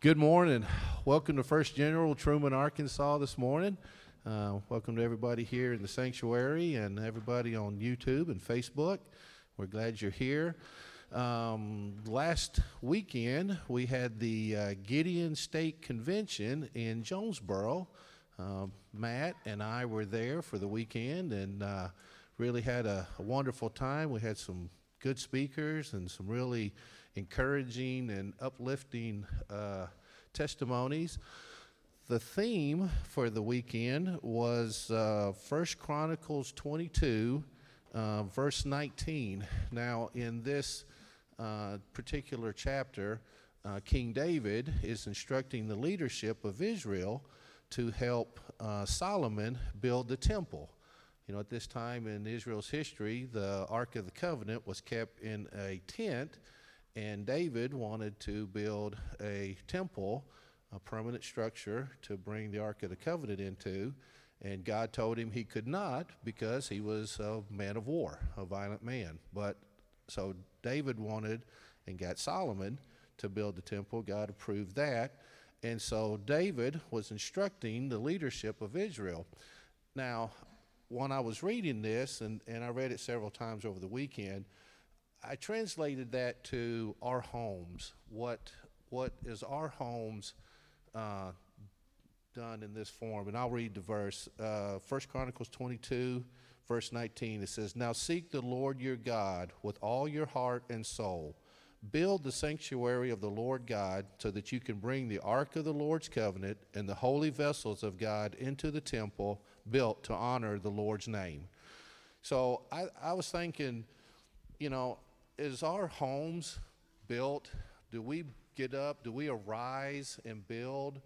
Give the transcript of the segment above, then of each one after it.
Good morning. Welcome to First General Truman, Arkansas this morning. Uh, welcome to everybody here in the sanctuary and everybody on YouTube and Facebook. We're glad you're here. Um, last weekend, we had the uh, Gideon State Convention in Jonesboro. Uh, Matt and I were there for the weekend and uh, really had a, a wonderful time. We had some good speakers and some really encouraging and uplifting uh, testimonies. The theme for the weekend was uh, First Chronicles 22, uh, verse 19. Now, in this uh, particular chapter, uh, King David is instructing the leadership of Israel to help uh, Solomon build the temple. You know, at this time in Israel's history, the Ark of the Covenant was kept in a tent and David wanted to build a temple, a permanent structure to bring the Ark of the Covenant into. And God told him he could not because he was a man of war, a violent man. But so David wanted and got Solomon to build the temple. God approved that. And so David was instructing the leadership of Israel. Now, when I was reading this, and, and I read it several times over the weekend, I translated that to our homes. What what is our homes uh, done in this form? And I'll read the verse. Uh, First Chronicles 22, verse 19. It says, "Now seek the Lord your God with all your heart and soul. Build the sanctuary of the Lord God, so that you can bring the ark of the Lord's covenant and the holy vessels of God into the temple built to honor the Lord's name." So I, I was thinking, you know, is our homes built? Do we get up? Do we arise and build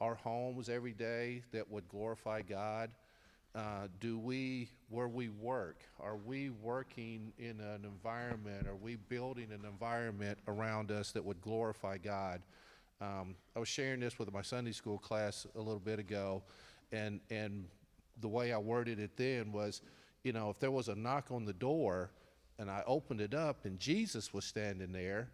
our homes every day that would glorify God? Uh, do we, where we work, are we working in an environment? Are we building an environment around us that would glorify God? Um, I was sharing this with my Sunday school class a little bit ago, and and the way I worded it then was, you know, if there was a knock on the door and I opened it up and Jesus was standing there,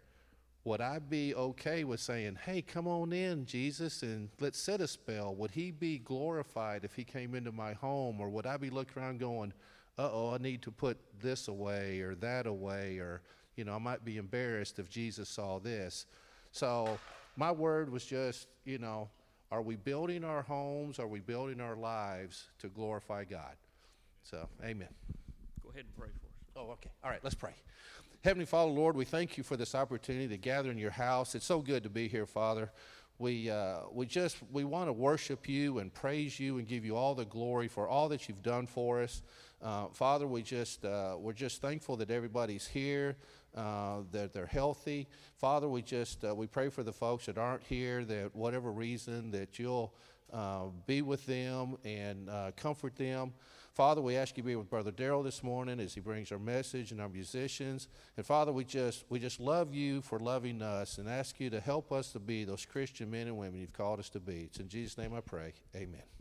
would I be okay with saying, Hey, come on in, Jesus, and let's set a spell? Would he be glorified if he came into my home? Or would I be looking around going, Uh oh, I need to put this away or that away? Or, you know, I might be embarrassed if Jesus saw this. So my word was just, you know, are we building our homes? Are we building our lives to glorify God? So, amen. Go ahead and pray for. Oh, okay. All right, let's pray. Heavenly Father, Lord, we thank you for this opportunity to gather in your house. It's so good to be here, Father. We, uh, we just we want to worship you and praise you and give you all the glory for all that you've done for us. Uh, Father, we just uh, we're just thankful that everybody's here, uh, that they're healthy. Father, we just uh, we pray for the folks that aren't here, that whatever reason that you'll uh, be with them and comfort them. Father, we ask you to be with Brother Daryl this morning as he brings our message and our musicians. And Father, we just we just love you for loving us and ask you to help us to be those Christian men and women you've called us to be. It's in Jesus' name I pray. Amen.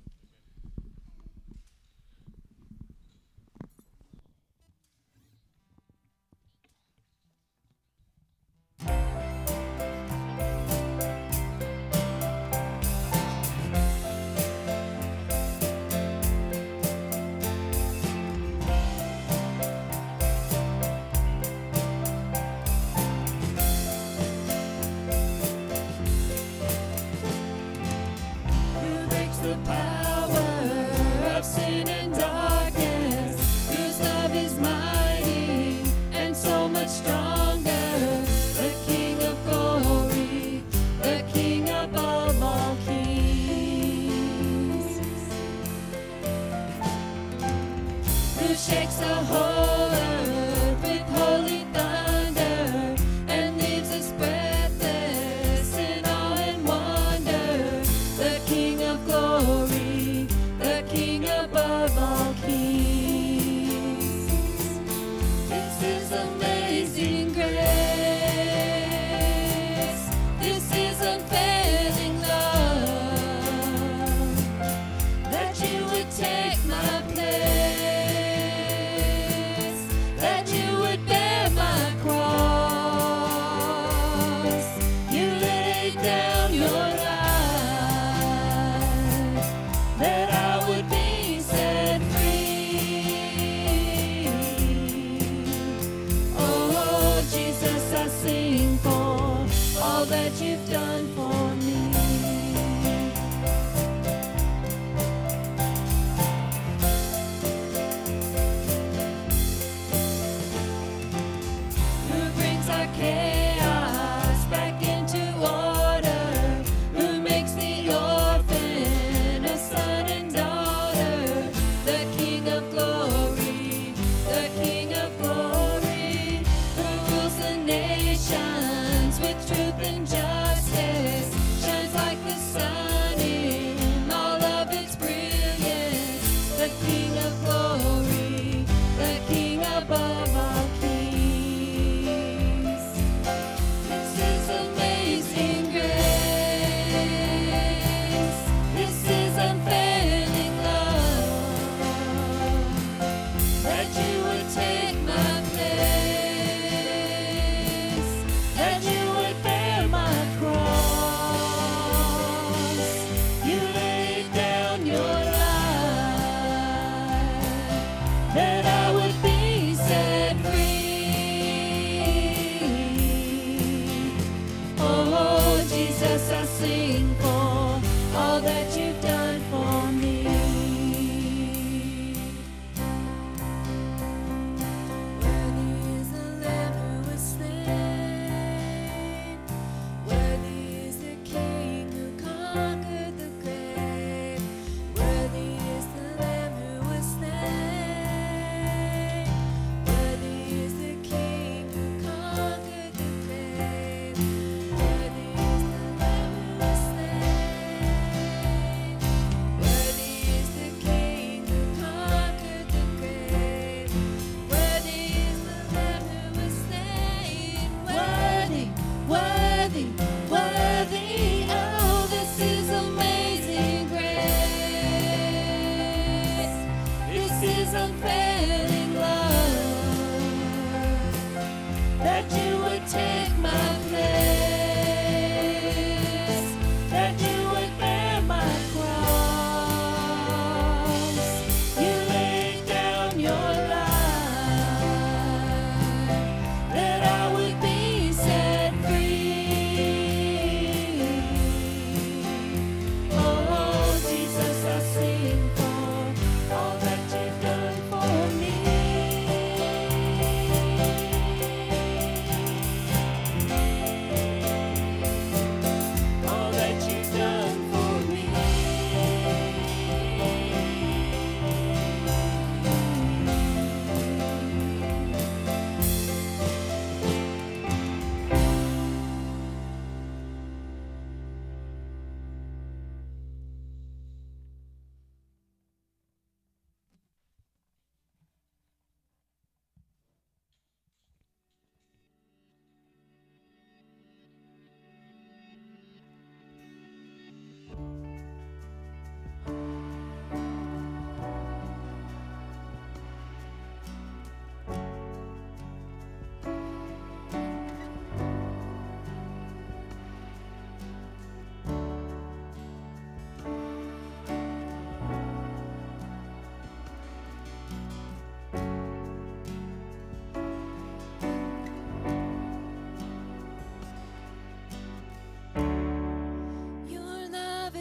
Jesus I sing for all that you've done.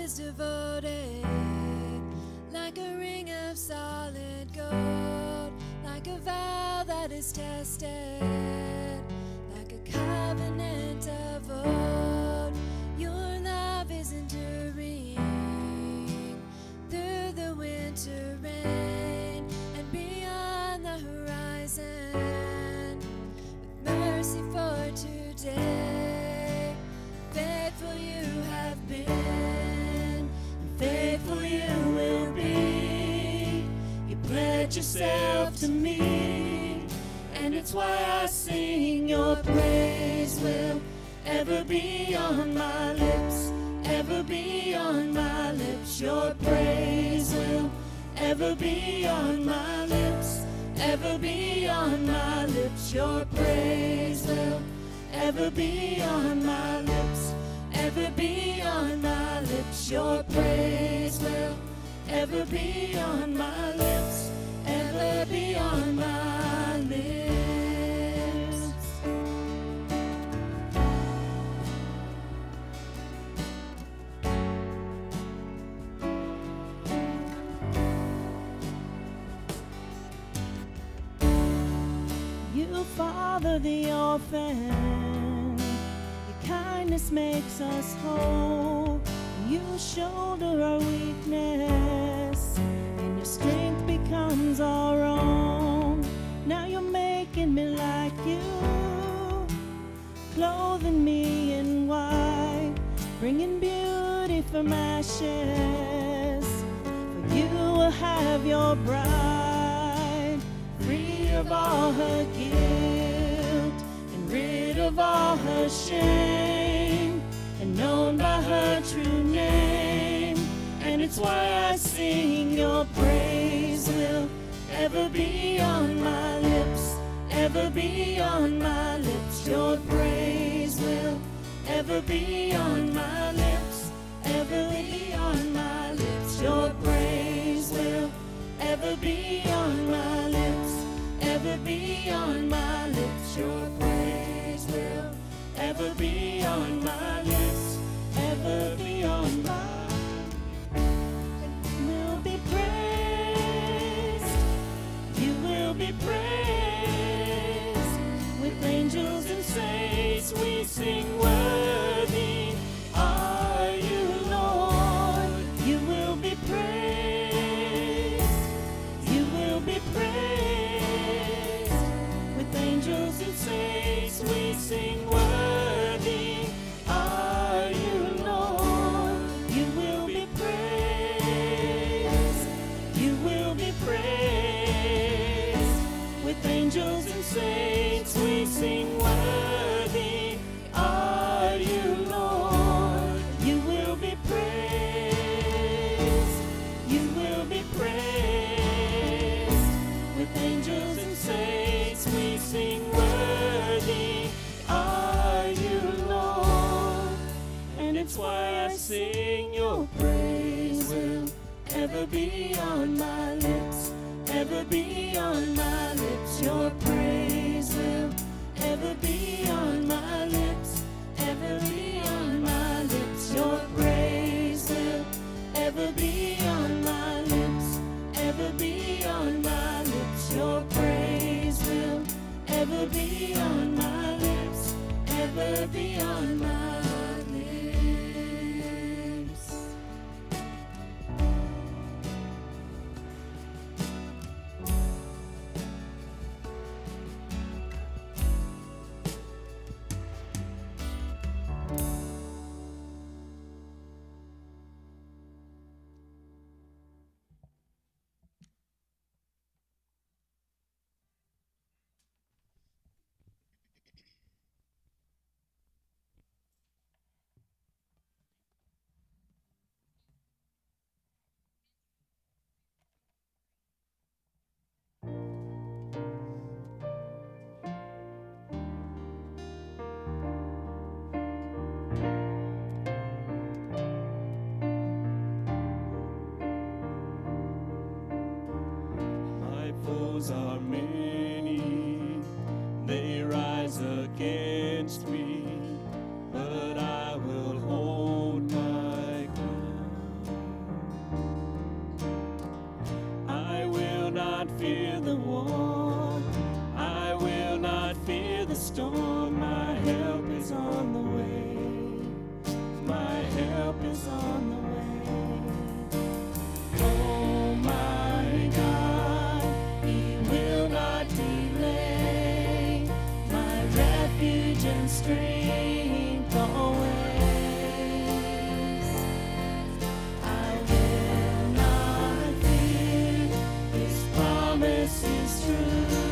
is devoted, like a ring of solid gold, like a vow that is tested. to me, and it's why I sing your praise will ever be on my lips, ever be on my lips. Your praise will ever be on my lips, ever be on my lips. Your praise will ever be on my lips, ever be on my lips. Your praise will ever be on my lips be on my lips. You father the orphan, your kindness makes us whole. You shoulder our weakness your strength becomes our own. Now you're making me like you, clothing me in white, bringing beauty from ashes. For you will have your bride, free of all her guilt and rid of all her shame, and known by her true name. It's why I sing your praise will ever be on my lips, ever be on my lips. Your praise will ever be on my lips, ever be on my lips. Your praise will ever be on my lips, ever be on my lips. Your praise will ever be on my lips, ever be on my will saints we be on my lips, ever be on my lips. Your praise will ever be on my lips, ever be on my lips. Your praise will ever be on my lips, ever be on my lips. Your praise will ever be on my lips, ever be on my lips. Promise is true.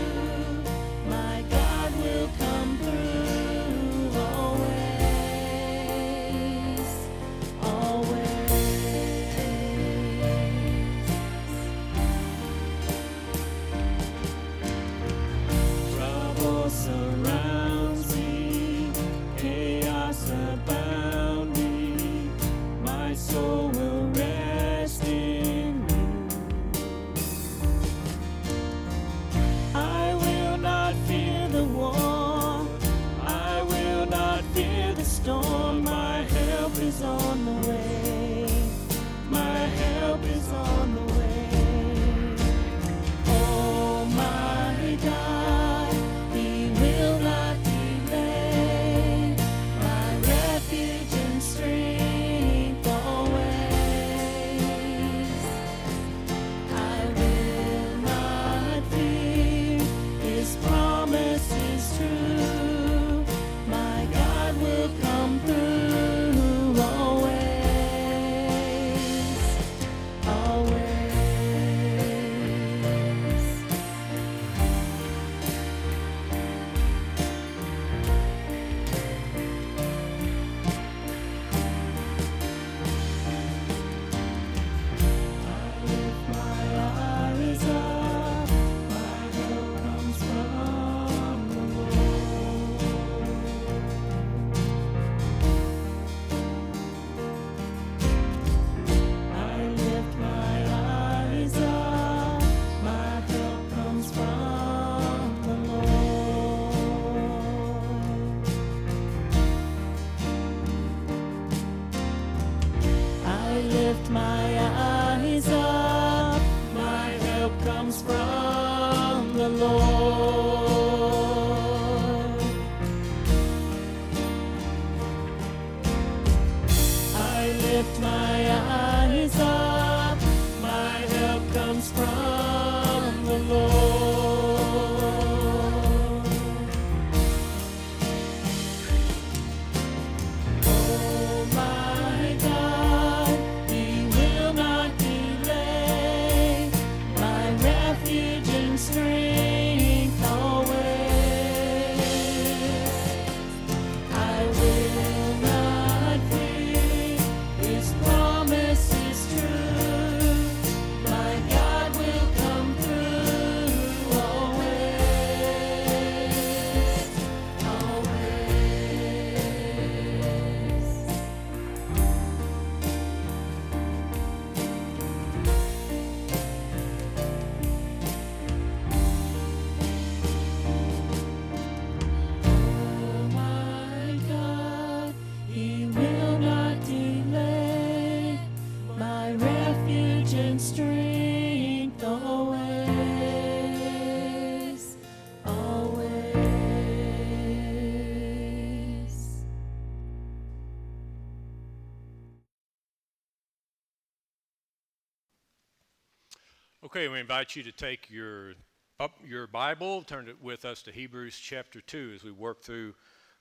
Okay, we invite you to take your up your Bible, turn it with us to Hebrews chapter 2 as we work through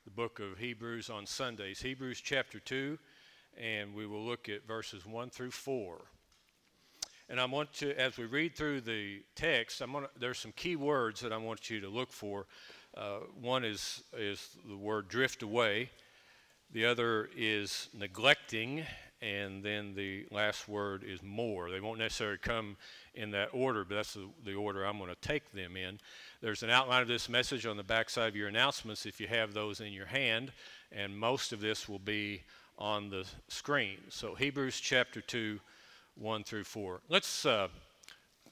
the book of Hebrews on Sundays. Hebrews chapter 2, and we will look at verses 1 through 4. And I want to, as we read through the text, I'm gonna, there's some key words that I want you to look for. Uh, one is, is the word drift away. The other is neglecting, and then the last word is more. They won't necessarily come in that order, but that's the, the order I'm going to take them in. There's an outline of this message on the backside of your announcements if you have those in your hand, and most of this will be on the screen. So, Hebrews chapter 2, 1 through 4. Let's uh,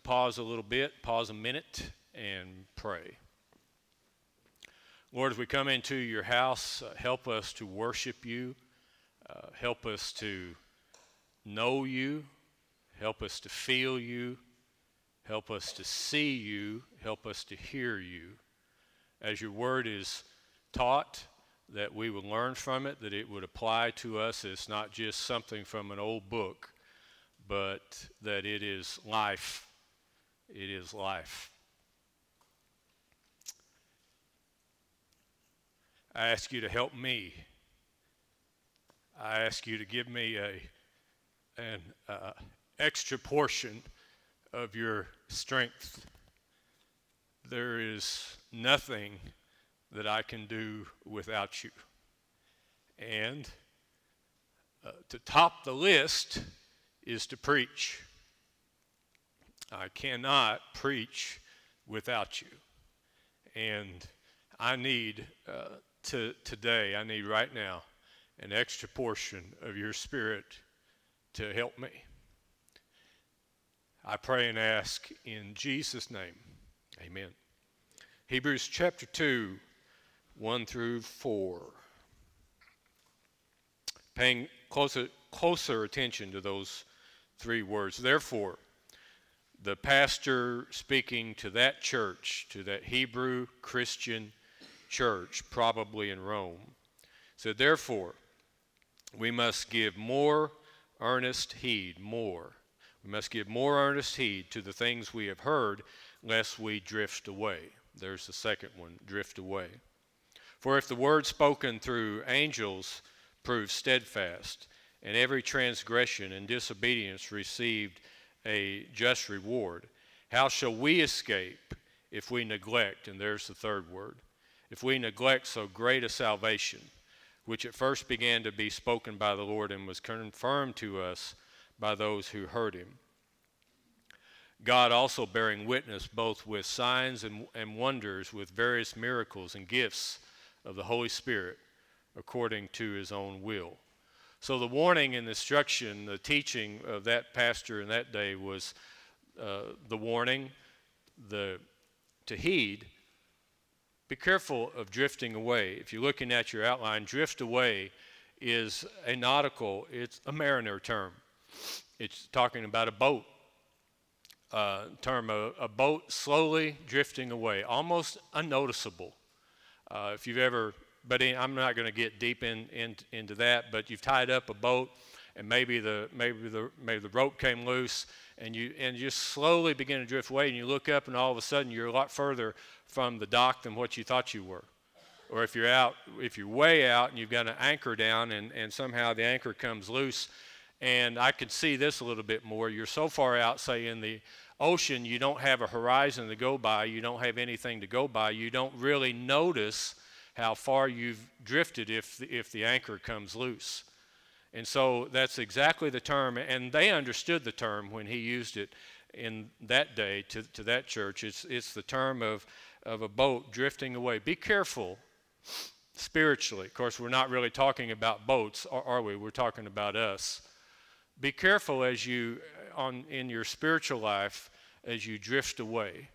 pause a little bit, pause a minute, and pray. Lord, as we come into your house, uh, help us to worship you. Uh, help us to know you. Help us to feel you. Help us to see you. Help us to hear you. As your word is taught, that we would learn from it, that it would apply to us. It's not just something from an old book, but that it is life. It is life. I ask you to help me. I ask you to give me a an uh, extra portion of your strength. There is nothing that I can do without you. And uh, to top the list is to preach. I cannot preach without you. And I need uh, to today, I need right now an extra portion of your spirit to help me. I pray and ask in Jesus' name. Amen. Hebrews chapter 2, 1 through 4. Paying closer, closer attention to those three words. Therefore, the pastor speaking to that church, to that Hebrew Christian church, probably in Rome, said, Therefore, we must give more earnest heed, more. We must give more earnest heed to the things we have heard, lest we drift away. There's the second one drift away. For if the word spoken through angels proved steadfast, and every transgression and disobedience received a just reward, how shall we escape if we neglect? And there's the third word. If we neglect so great a salvation, which at first began to be spoken by the Lord and was confirmed to us by those who heard him. God also bearing witness both with signs and, and wonders, with various miracles and gifts of the Holy Spirit, according to his own will. So, the warning and instruction, the teaching of that pastor in that day was uh, the warning the, to heed be careful of drifting away. If you're looking at your outline, drift away is a nautical, it's a mariner term. It's talking about a boat. Uh, term a, a, boat slowly drifting away, almost unnoticeable. Uh, if you've ever, but I'm not going to get deep in, in, into that. But you've tied up a boat, and maybe the maybe the maybe the rope came loose, and you and you slowly begin to drift away, and you look up, and all of a sudden you're a lot further from the dock than what you thought you were. Or if you're out, if you're way out and you've got an anchor down, and, and somehow the anchor comes loose and I could see this a little bit more. You're so far out, say, in the ocean, you don't have a horizon to go by, you don't have anything to go by, you don't really notice how far you've drifted if the, if the anchor comes loose. And so that's exactly the term, and they understood the term when he used it in that day to, to that church. It's, it's the term of, of a boat drifting away. Be careful spiritually. Of course, we're not really talking about boats, are we? We're talking about us be careful as you on in your spiritual life as you drift away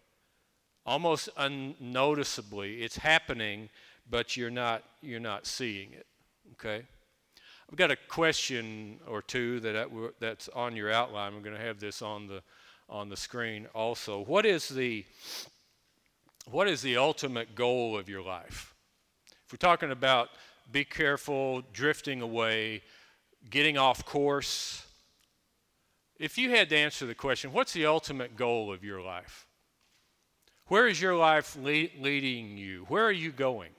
almost unnoticeably it's happening but you're not you're not seeing it okay i've got a question or two that that's on your outline i'm going to have this on the on the screen also what is the what is the ultimate goal of your life if we're talking about be careful drifting away getting off course if you had to answer the question, what's the ultimate goal of your life? Where is your life le- leading you? Where are you going?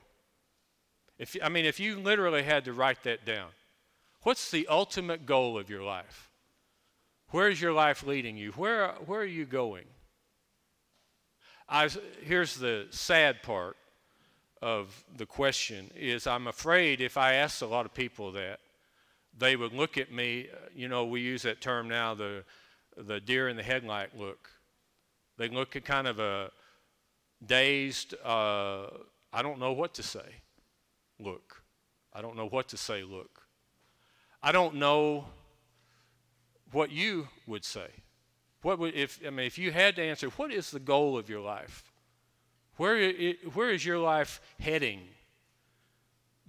If, I mean, if you literally had to write that down, what's the ultimate goal of your life? Where is your life leading you? Where, where are you going? I, here's the sad part of the question is I'm afraid if I asked a lot of people that, they would look at me, you know, we use that term now, the, the deer in the headlight look. They look at kind of a dazed, uh, I don't know what to say look. I don't know what to say look. I don't know what you would say. What would, if, I mean, if you had to answer, what is the goal of your life? Where, where is your life heading?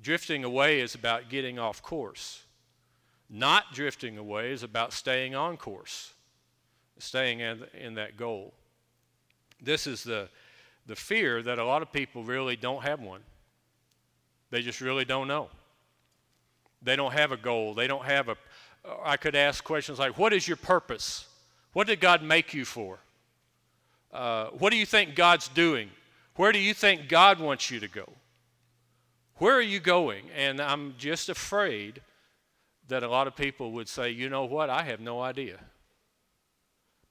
Drifting away is about getting off course. Not drifting away is about staying on course, staying in, in that goal. This is the, the fear that a lot of people really don't have one. They just really don't know. They don't have a goal. They don't have a. I could ask questions like, What is your purpose? What did God make you for? Uh, what do you think God's doing? Where do you think God wants you to go? Where are you going? And I'm just afraid that a lot of people would say, you know what, I have no idea.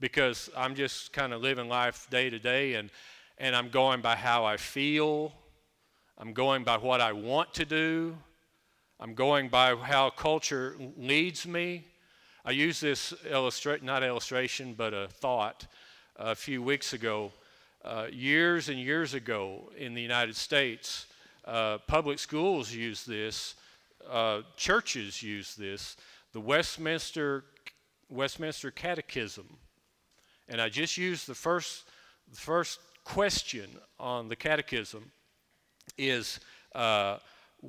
Because I'm just kind of living life day to day and, and I'm going by how I feel. I'm going by what I want to do. I'm going by how culture leads me. I used this illustrate, not illustration, but a thought a few weeks ago. Uh, years and years ago in the United States, uh, public schools use this uh, churches use this. The Westminster Westminster Catechism, and I just used the first the first question on the Catechism is uh,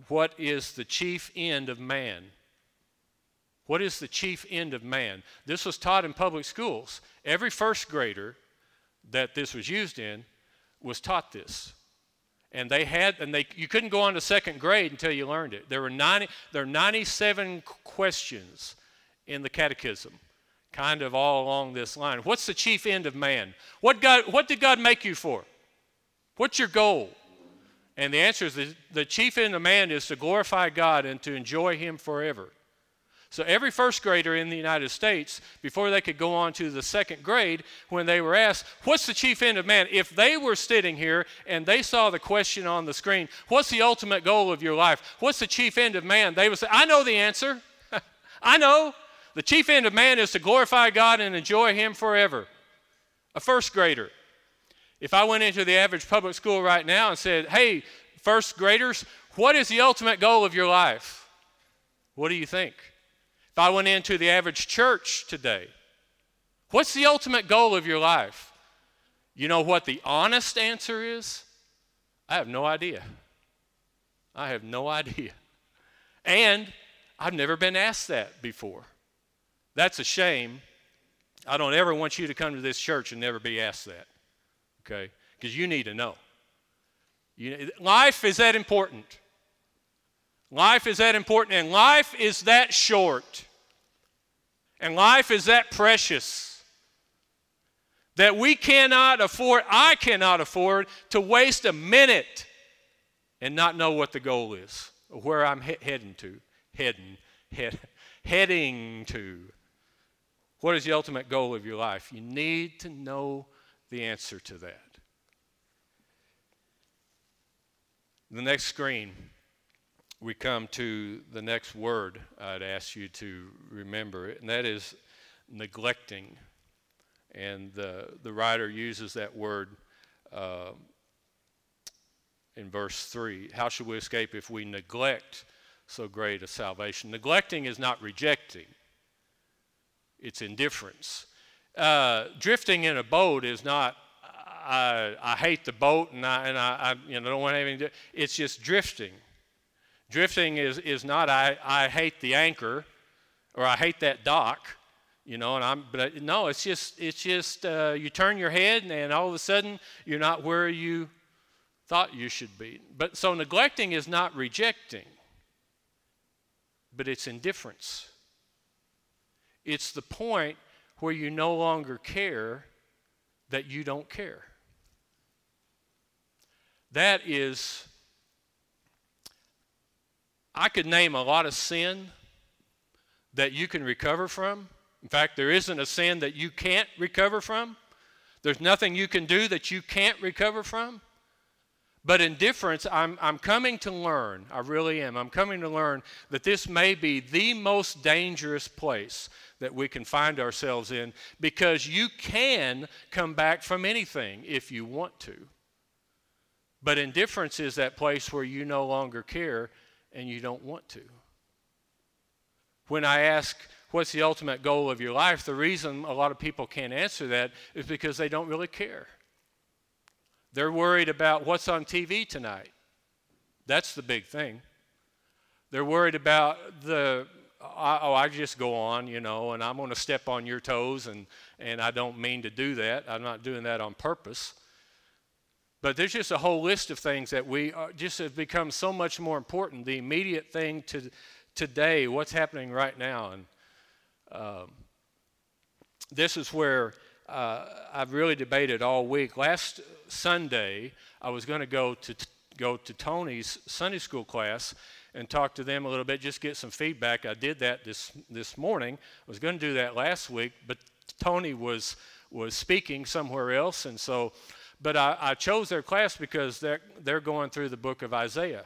what is the chief end of man? What is the chief end of man? This was taught in public schools. Every first grader that this was used in was taught this. And they had and they you couldn't go on to second grade until you learned it. There were 90 there are 97 questions in the catechism kind of all along this line. What's the chief end of man? What god what did god make you for? What's your goal? And the answer is the, the chief end of man is to glorify god and to enjoy him forever so every first grader in the United States, before they could go on to the second grade, when they were asked, What's the chief end of man? If they were sitting here and they saw the question on the screen, What's the ultimate goal of your life? What's the chief end of man? They would say, I know the answer. I know. The chief end of man is to glorify God and enjoy Him forever. A first grader. If I went into the average public school right now and said, Hey, first graders, what is the ultimate goal of your life? What do you think? If I went into the average church today, what's the ultimate goal of your life? You know what the honest answer is? I have no idea. I have no idea. And I've never been asked that before. That's a shame. I don't ever want you to come to this church and never be asked that, okay? Because you need to know. You, life is that important. Life is that important, and life is that short. And life is that precious that we cannot afford, I cannot afford to waste a minute and not know what the goal is, or where I'm he- heading to, heading, head, heading to. What is the ultimate goal of your life? You need to know the answer to that. The next screen, we come to the next word I'd ask you to remember, and that is neglecting. And the, the writer uses that word uh, in verse 3. How should we escape if we neglect so great a salvation? Neglecting is not rejecting, it's indifference. Uh, drifting in a boat is not, I, I hate the boat and I, and I, I you know, don't want anything. It's just drifting. Drifting is, is not, I, I hate the anchor or I hate that dock you know and i'm but no it's just it's just uh, you turn your head and, and all of a sudden you're not where you thought you should be. But so neglecting is not rejecting but it's indifference. It's the point where you no longer care that you don't care. That is i could name a lot of sin that you can recover from in fact, there isn't a sin that you can't recover from. There's nothing you can do that you can't recover from. But indifference, I'm, I'm coming to learn, I really am. I'm coming to learn that this may be the most dangerous place that we can find ourselves in because you can come back from anything if you want to. But indifference is that place where you no longer care and you don't want to. When I ask, what's the ultimate goal of your life, the reason a lot of people can't answer that is because they don't really care. They're worried about what's on TV tonight. That's the big thing. They're worried about the, oh, I just go on, you know, and I'm going to step on your toes, and, and I don't mean to do that. I'm not doing that on purpose. But there's just a whole list of things that we are, just have become so much more important. The immediate thing to today, what's happening right now, and um, this is where uh, I've really debated all week. Last Sunday, I was going to go to go to Tony's Sunday school class and talk to them a little bit, just get some feedback. I did that this this morning. I was going to do that last week, but Tony was was speaking somewhere else, and so. But I, I chose their class because they're they're going through the book of Isaiah,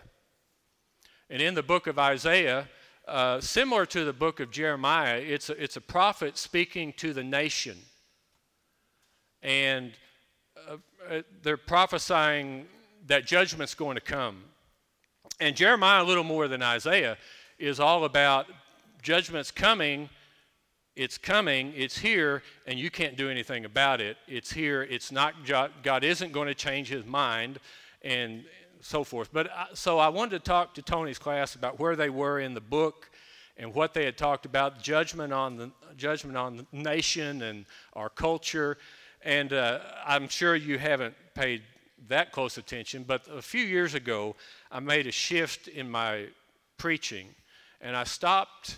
and in the book of Isaiah, uh, similar to the book of Jeremiah, it's a, it's a prophet speaking to the nation. And uh, uh, they're prophesying that judgment's going to come. And Jeremiah, a little more than Isaiah, is all about judgment's coming, it's coming, it's here, and you can't do anything about it. It's here, it's not, God isn't going to change his mind. And, so forth. But I, so I wanted to talk to Tony's class about where they were in the book and what they had talked about judgment on the judgment on the nation and our culture. And uh, I'm sure you haven't paid that close attention, but a few years ago, I made a shift in my preaching, and I stopped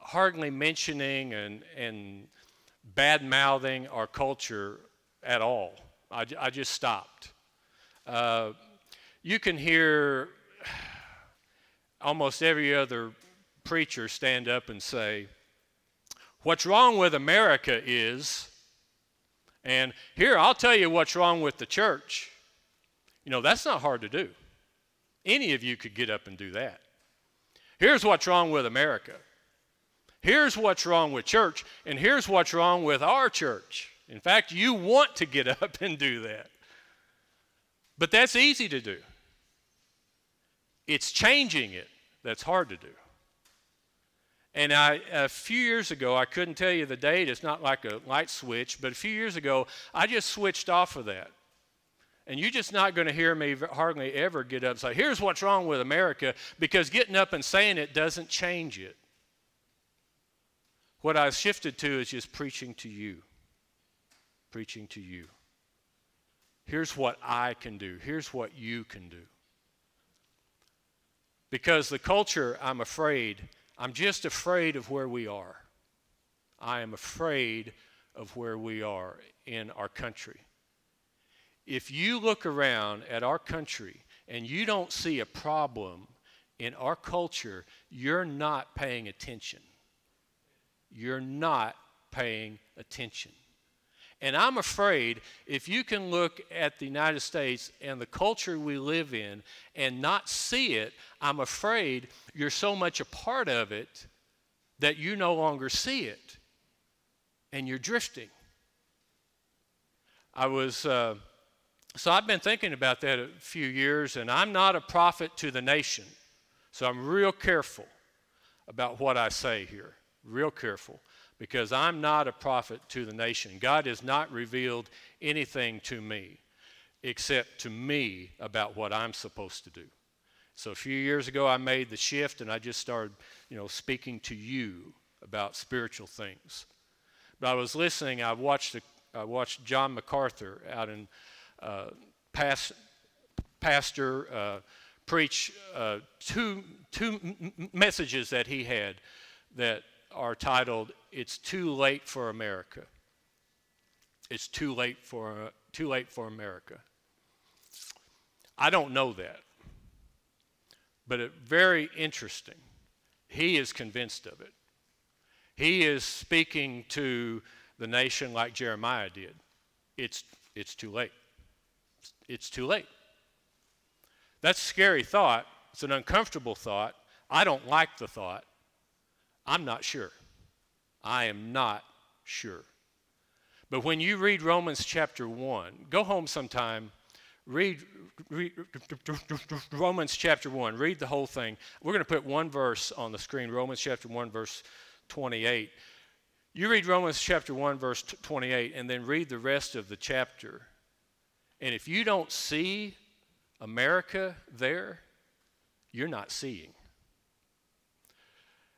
hardly mentioning and, and bad mouthing our culture at all. I, I just stopped. Uh, you can hear almost every other preacher stand up and say, What's wrong with America is, and here, I'll tell you what's wrong with the church. You know, that's not hard to do. Any of you could get up and do that. Here's what's wrong with America. Here's what's wrong with church, and here's what's wrong with our church. In fact, you want to get up and do that. But that's easy to do. It's changing it that's hard to do. And I, a few years ago, I couldn't tell you the date, it's not like a light switch, but a few years ago, I just switched off of that. And you're just not going to hear me hardly ever get up and say, here's what's wrong with America, because getting up and saying it doesn't change it. What I've shifted to is just preaching to you. Preaching to you. Here's what I can do. Here's what you can do. Because the culture, I'm afraid, I'm just afraid of where we are. I am afraid of where we are in our country. If you look around at our country and you don't see a problem in our culture, you're not paying attention. You're not paying attention. And I'm afraid if you can look at the United States and the culture we live in and not see it, I'm afraid you're so much a part of it that you no longer see it and you're drifting. I was, uh, so I've been thinking about that a few years, and I'm not a prophet to the nation. So I'm real careful about what I say here, real careful, because I'm not a prophet to the nation. God has not revealed anything to me except to me about what I'm supposed to do. So a few years ago, I made the shift and I just started, you know, speaking to you about spiritual things. But I was listening. I watched a, I watched John MacArthur out in uh, past, pastor uh, preach uh, two two messages that he had that are titled "It's Too Late for America." It's too late for uh, too late for America. I don't know that, but it's very interesting. He is convinced of it. He is speaking to the nation like Jeremiah did. It's, it's too late. It's too late. That's a scary thought. It's an uncomfortable thought. I don't like the thought. I'm not sure. I am not sure. But when you read Romans chapter 1, go home sometime, read, read, Romans chapter 1, read the whole thing. We're going to put one verse on the screen, Romans chapter 1, verse 28. You read Romans chapter 1, verse 28, and then read the rest of the chapter. And if you don't see America there, you're not seeing.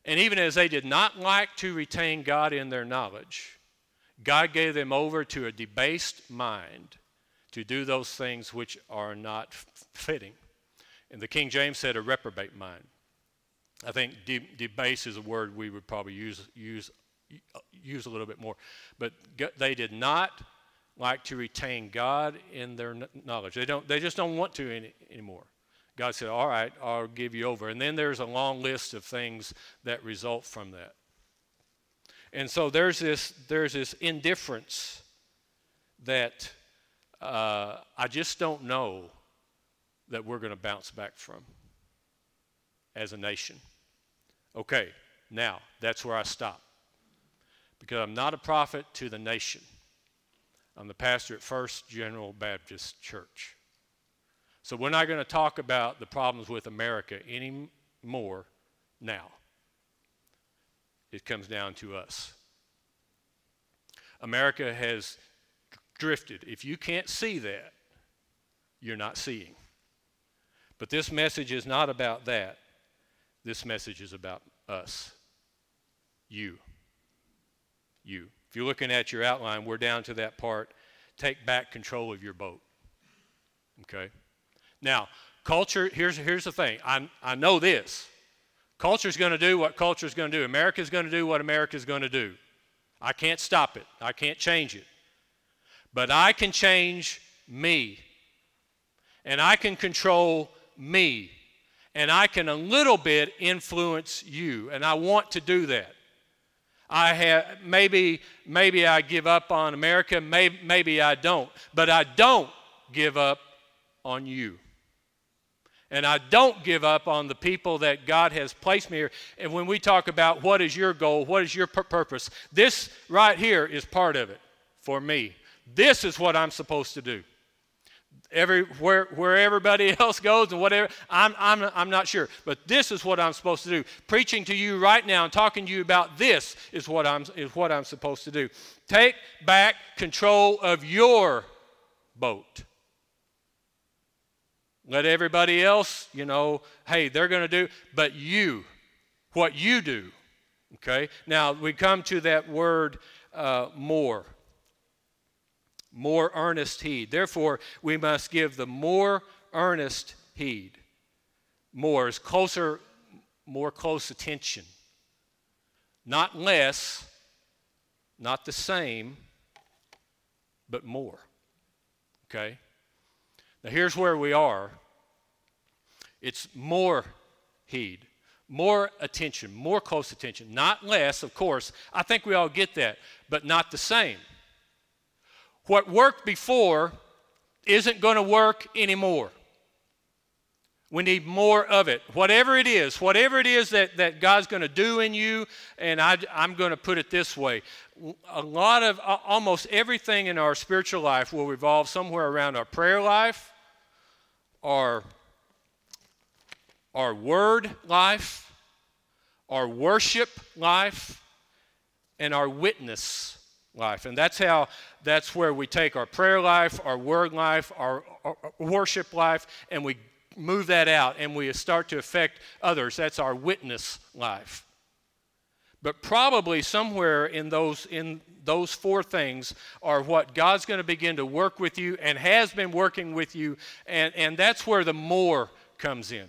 And even as they did not like to retain God in their knowledge, God gave them over to a debased mind to do those things which are not fitting. And the King James said a reprobate mind. I think de- debase is a word we would probably use, use, uh, use a little bit more. But they did not like to retain God in their knowledge. They, don't, they just don't want to any, anymore. God said, All right, I'll give you over. And then there's a long list of things that result from that. And so there's this, there's this indifference that uh, I just don't know that we're going to bounce back from as a nation. Okay, now that's where I stop. Because I'm not a prophet to the nation. I'm the pastor at First General Baptist Church. So we're not going to talk about the problems with America anymore now. It comes down to us. America has drifted. If you can't see that, you're not seeing. But this message is not about that. This message is about us. You. You. If you're looking at your outline, we're down to that part. Take back control of your boat. Okay? Now, culture, here's, here's the thing. I, I know this. Culture's going to do what culture's going to do. America's going to do what America's going to do. I can't stop it. I can't change it. But I can change me. And I can control me and I can a little bit influence you, and I want to do that. I have maybe maybe I give up on America, maybe, maybe I don't, but I don't give up on you. And I don't give up on the people that God has placed me here. And when we talk about what is your goal, what is your purpose, this right here is part of it for me. This is what I'm supposed to do. Every where, where everybody else goes and whatever I'm, I'm, I'm not sure. But this is what i'm supposed to do. Preaching to you right now and talking to you about this is what i'm is what i'm supposed to do. Take back control of your boat let everybody else you know hey they're going to do but you what you do Okay? Now we come to that word uh, more. More earnest heed. Therefore, we must give the more earnest heed. More is closer, more close attention. Not less, not the same, but more. Okay? Now here's where we are it's more heed, more attention, more close attention, not less, of course. I think we all get that, but not the same. What worked before isn't going to work anymore. We need more of it. Whatever it is, whatever it is that, that God's going to do in you, and I, I'm going to put it this way a lot of, almost everything in our spiritual life will revolve somewhere around our prayer life, our, our word life, our worship life, and our witness life. And that's how, that's where we take our prayer life, our word life, our, our worship life, and we move that out and we start to affect others. That's our witness life. But probably somewhere in those, in those four things are what God's going to begin to work with you and has been working with you, and, and that's where the more comes in.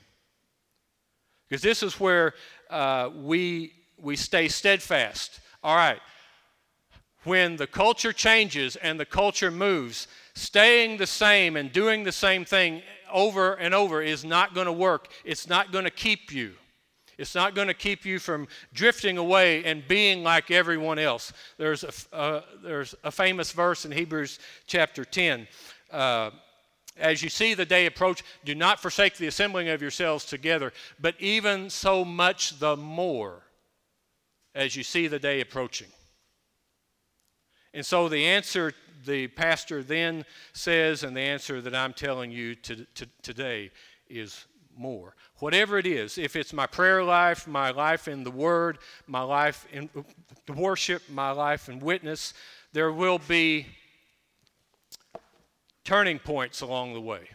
Because this is where uh, we, we stay steadfast. All right, when the culture changes and the culture moves, staying the same and doing the same thing over and over is not going to work. It's not going to keep you. It's not going to keep you from drifting away and being like everyone else. There's a, uh, there's a famous verse in Hebrews chapter 10. Uh, as you see the day approach, do not forsake the assembling of yourselves together, but even so much the more as you see the day approaching. And so the answer the pastor then says, and the answer that I'm telling you to, to, today is more. Whatever it is, if it's my prayer life, my life in the Word, my life in worship, my life in witness, there will be turning points along the way.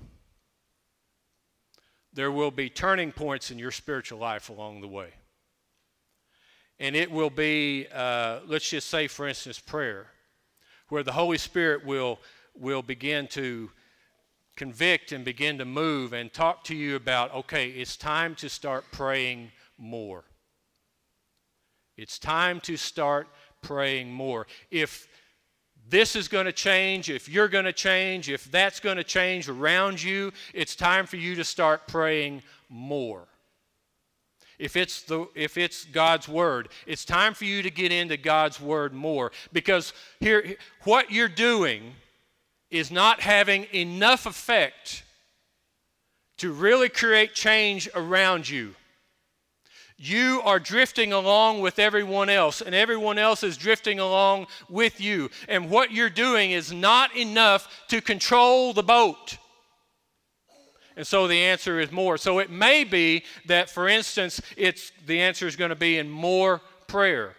There will be turning points in your spiritual life along the way. And it will be, uh, let's just say, for instance, prayer where the Holy Spirit will, will begin to convict and begin to move and talk to you about okay, it's time to start praying more. It's time to start praying more. If this is going to change, if you're going to change, if that's going to change around you, it's time for you to start praying more if it's, the, if it's God's Word. It's time for you to get into God's Word more because here, what you're doing is not having enough effect to really create change around you. You are drifting along with everyone else, and everyone else is drifting along with you. And what you're doing is not enough to control the boat. And so the answer is more. So it may be that, for instance, it's, the answer is going to be in more prayer.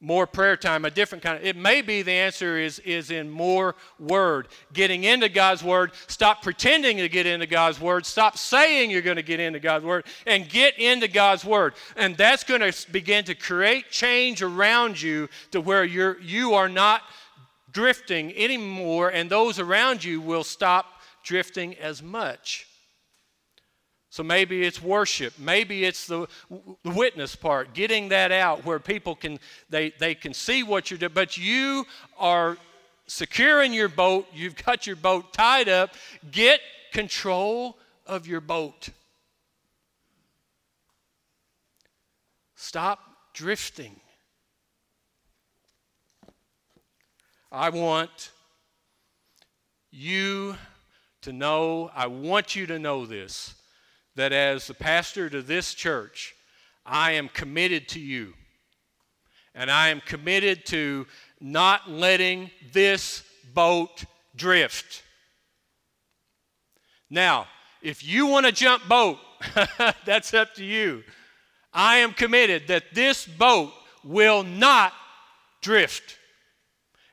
More prayer time, a different kind of. It may be the answer is, is in more word. Getting into God's word. Stop pretending to get into God's word. Stop saying you're going to get into God's word and get into God's word. And that's going to begin to create change around you to where you're, you are not drifting anymore, and those around you will stop drifting as much. So maybe it's worship. Maybe it's the, the witness part, getting that out where people can they, they can see what you're doing. But you are secure in your boat. You've got your boat tied up. Get control of your boat. Stop drifting. I want you to know, I want you to know this, that as the pastor to this church, I am committed to you. And I am committed to not letting this boat drift. Now, if you want to jump boat, that's up to you. I am committed that this boat will not drift.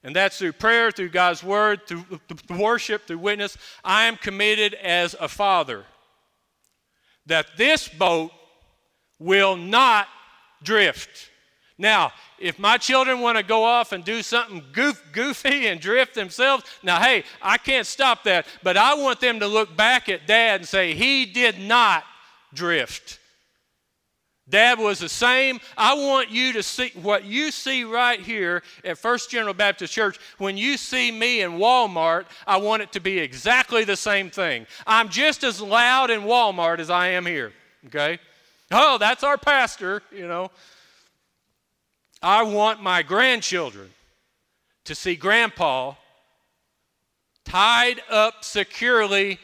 And that's through prayer, through God's word, through worship, through witness. I am committed as a father that this boat will not drift. Now, if my children want to go off and do something goof, goofy and drift themselves, now, hey, I can't stop that. But I want them to look back at dad and say, he did not drift. Dad was the same. I want you to see what you see right here at First General Baptist Church. When you see me in Walmart, I want it to be exactly the same thing. I'm just as loud in Walmart as I am here. Okay? Oh, that's our pastor, you know. I want my grandchildren to see grandpa tied up securely,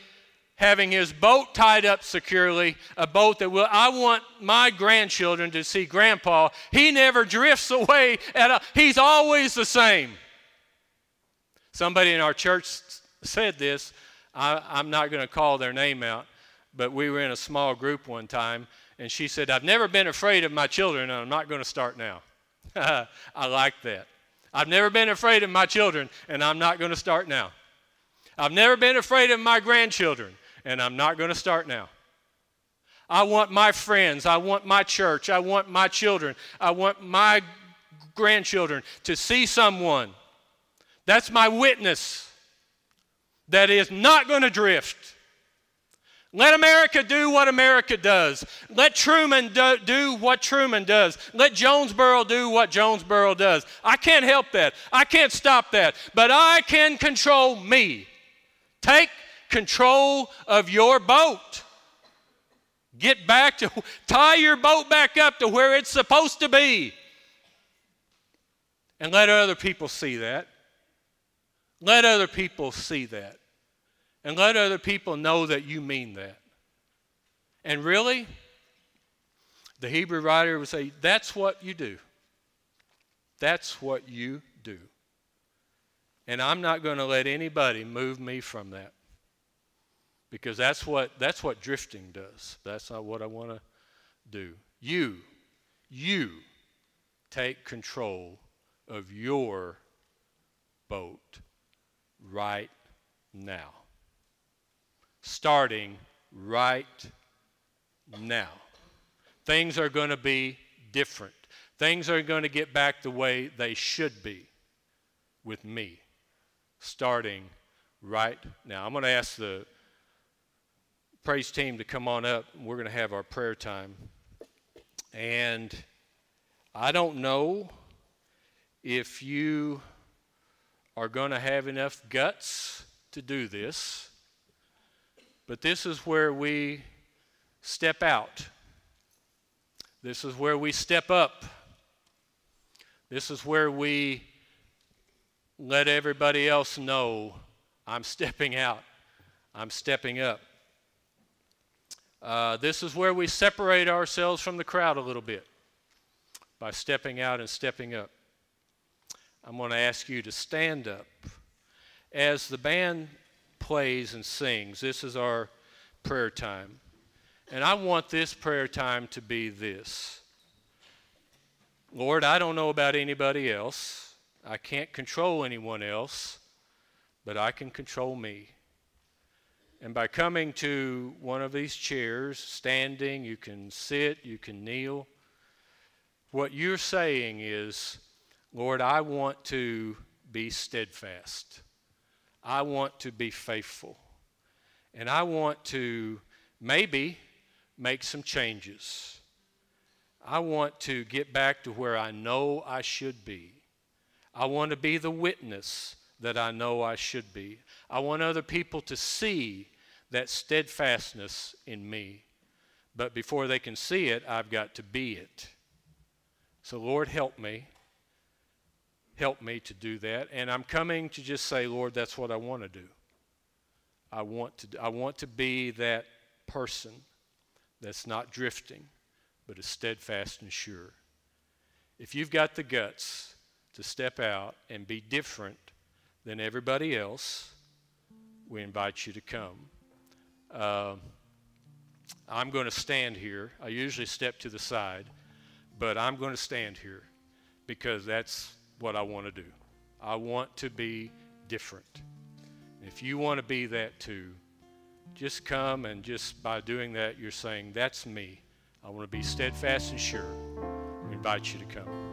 having his boat tied up securely, a boat that will, I want my grandchildren to see grandpa. He never drifts away, at a, he's always the same. Somebody in our church said this. I, I'm not going to call their name out, but we were in a small group one time, and she said, I've never been afraid of my children, and I'm not going to start now. I like that. I've never been afraid of my children, and I'm not going to start now. I've never been afraid of my grandchildren, and I'm not going to start now. I want my friends, I want my church, I want my children, I want my grandchildren to see someone. That's my witness that is not going to drift let America do what America does. Let Truman do, do, what Truman does. Let Jonesboro do what Jonesboro does. I can't help that. I can't stop that. But I can control me. Take control of your boat. Get back to, tie your boat back up to where it's supposed to be. And let other people see that. Let other people see that. And let other people know that you mean that. And really, the Hebrew writer would say, that's what you do. That's what you do. And I'm not going to let anybody move me from that. Because that's what, that's what drifting does. That's not what I want to do. You, you take control of your boat right now starting right now. Things are going to be different. Things are going to get back the way they should be with me, starting right now. I'm going to ask the praise team to come on up. We're going to have our prayer time. And I don't know if you are going to have enough guts to do this. But this is where we step out. This is where we step up. This is where we let everybody else know I'm stepping out, I'm stepping up. Uh, this is where we separate ourselves from the crowd a little bit by stepping out and stepping up. I'm going to ask you to stand up. As the band plays and sings. This is our prayer time. And I want this prayer time to be this Lord, I don't know about anybody else. I can't control anyone else, but I can control me. And by coming to one of these chairs, standing, you can sit, you can kneel. What you're saying is, Lord, I want to be steadfast. I want to be faithful. And I want to maybe make some changes. I want to get back to where I know I should be. I want to be the witness that I know I should be. I want other people to see that steadfastness in me. But before they can see it, I've got to be it. So, Lord, help me help me to do that. And I'm coming to just say, Lord, that's what I want to do. I want to, I want to be that person that's not drifting, but is steadfast and sure. If you've got the guts to step out and be different than everybody else, we invite you to come. Uh, I'm going to stand here. I usually step to the side, but I'm going to stand here because that's what I want to do. I want to be different. If you want to be that too, just come and just by doing that, you're saying, That's me. I want to be steadfast and sure. We invite you to come.